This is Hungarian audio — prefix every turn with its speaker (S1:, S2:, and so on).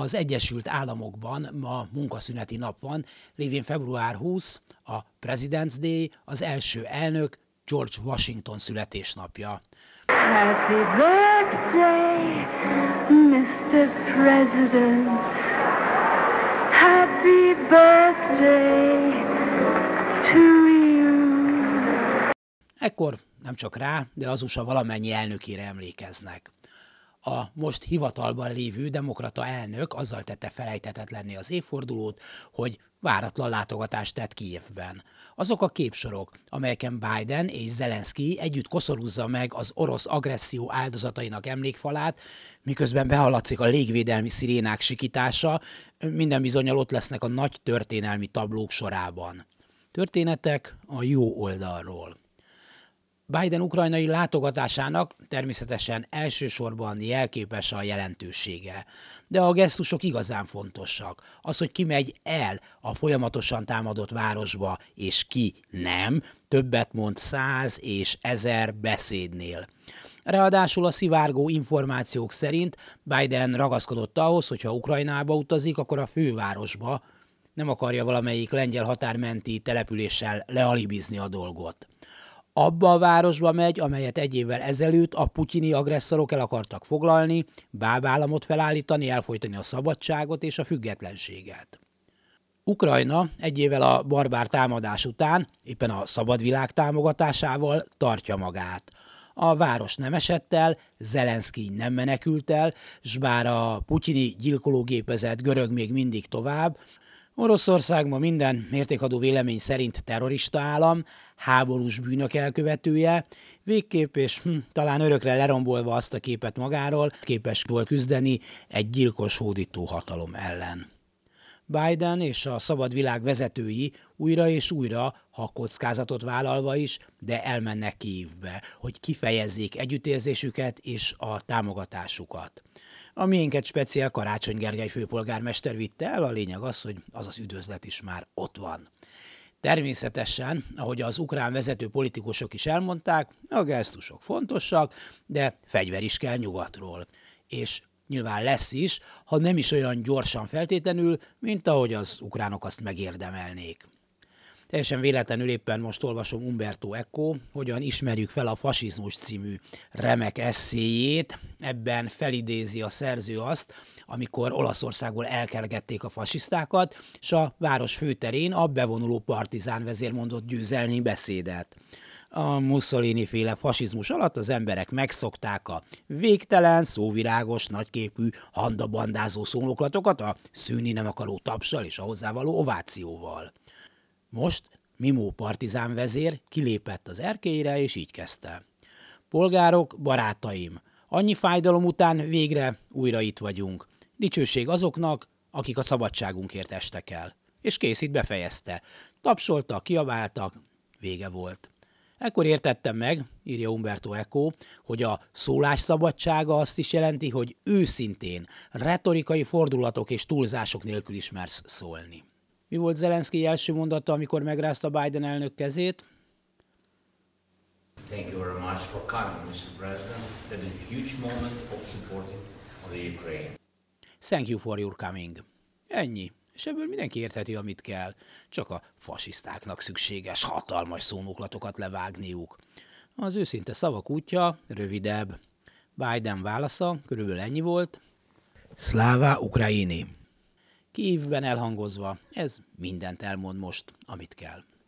S1: Az Egyesült Államokban ma munkaszüneti nap van, lévén február 20, a President's Day, az első elnök George Washington születésnapja. Happy birthday, Mr. President. Happy birthday to you. Ekkor nem csak rá, de az USA valamennyi elnökére emlékeznek a most hivatalban lévő demokrata elnök azzal tette felejtetetlenni az évfordulót, hogy váratlan látogatást tett Kijevben. Azok a képsorok, amelyeken Biden és Zelenszky együtt koszorúzza meg az orosz agresszió áldozatainak emlékfalát, miközben behallatszik a légvédelmi szirénák sikítása, minden bizonyal ott lesznek a nagy történelmi tablók sorában. Történetek a jó oldalról. Biden ukrajnai látogatásának természetesen elsősorban jelképes a jelentősége. De a gesztusok igazán fontosak. Az, hogy ki megy el a folyamatosan támadott városba, és ki nem, többet mond száz és ezer beszédnél. Ráadásul a szivárgó információk szerint Biden ragaszkodott ahhoz, hogy ha Ukrajnába utazik, akkor a fővárosba, nem akarja valamelyik lengyel határmenti településsel lealibizni a dolgot abba a városba megy, amelyet egy évvel ezelőtt a putyini agresszorok el akartak foglalni, bábállamot felállítani, elfolytani a szabadságot és a függetlenséget. Ukrajna egy évvel a barbár támadás után, éppen a szabad világ támogatásával tartja magát. A város nem esett el, Zelenszky nem menekült el, s bár a putyini gyilkológépezet görög még mindig tovább, Oroszország ma minden mértékadó vélemény szerint terrorista állam, háborús bűnök elkövetője, végképp és hm, talán örökre lerombolva azt a képet magáról, képes volt küzdeni egy gyilkos hódító hatalom ellen. Biden és a szabad világ vezetői újra és újra, ha kockázatot vállalva is, de elmennek Kijívbe, hogy kifejezzék együttérzésüket és a támogatásukat. A miénket speciál Karácsony Gergely főpolgármester vitte el, a lényeg az, hogy az az üdvözlet is már ott van. Természetesen, ahogy az ukrán vezető politikusok is elmondták, a gesztusok fontosak, de fegyver is kell nyugatról. És nyilván lesz is, ha nem is olyan gyorsan feltétlenül, mint ahogy az ukránok azt megérdemelnék. Teljesen véletlenül éppen most olvasom Umberto Eco, hogyan ismerjük fel a fasizmus című remek eszéjét. Ebben felidézi a szerző azt, amikor Olaszországból elkergették a fasisztákat, és a város főterén a bevonuló partizán vezér mondott győzelmi beszédet. A Mussolini féle fasizmus alatt az emberek megszokták a végtelen, szóvirágos, nagyképű, handabandázó szónoklatokat a szűni nem akaró tapsal és a hozzávaló ovációval. Most Mimó partizán vezér kilépett az erkélyre, és így kezdte. Polgárok, barátaim, annyi fájdalom után végre újra itt vagyunk. Dicsőség azoknak, akik a szabadságunkért estek el. És kész befejezte. Tapsoltak, kiabáltak, vége volt. Ekkor értettem meg, írja Umberto Eco, hogy a szólás szabadsága azt is jelenti, hogy őszintén, retorikai fordulatok és túlzások nélkül ismersz szólni. Mi volt Zelenszky első mondata, amikor megrázta Biden elnök kezét? Thank you very much for coming, Mr. President. That is a huge moment of supporting of the Ukraine. Thank you for your coming. Ennyi. És ebből mindenki értheti, amit kell. Csak a fasisztáknak szükséges hatalmas szónoklatokat levágniuk. Az őszinte szavak útja rövidebb. Biden válasza körülbelül ennyi volt. Szláva Ukraini. Kívben elhangozva, ez mindent elmond most, amit kell.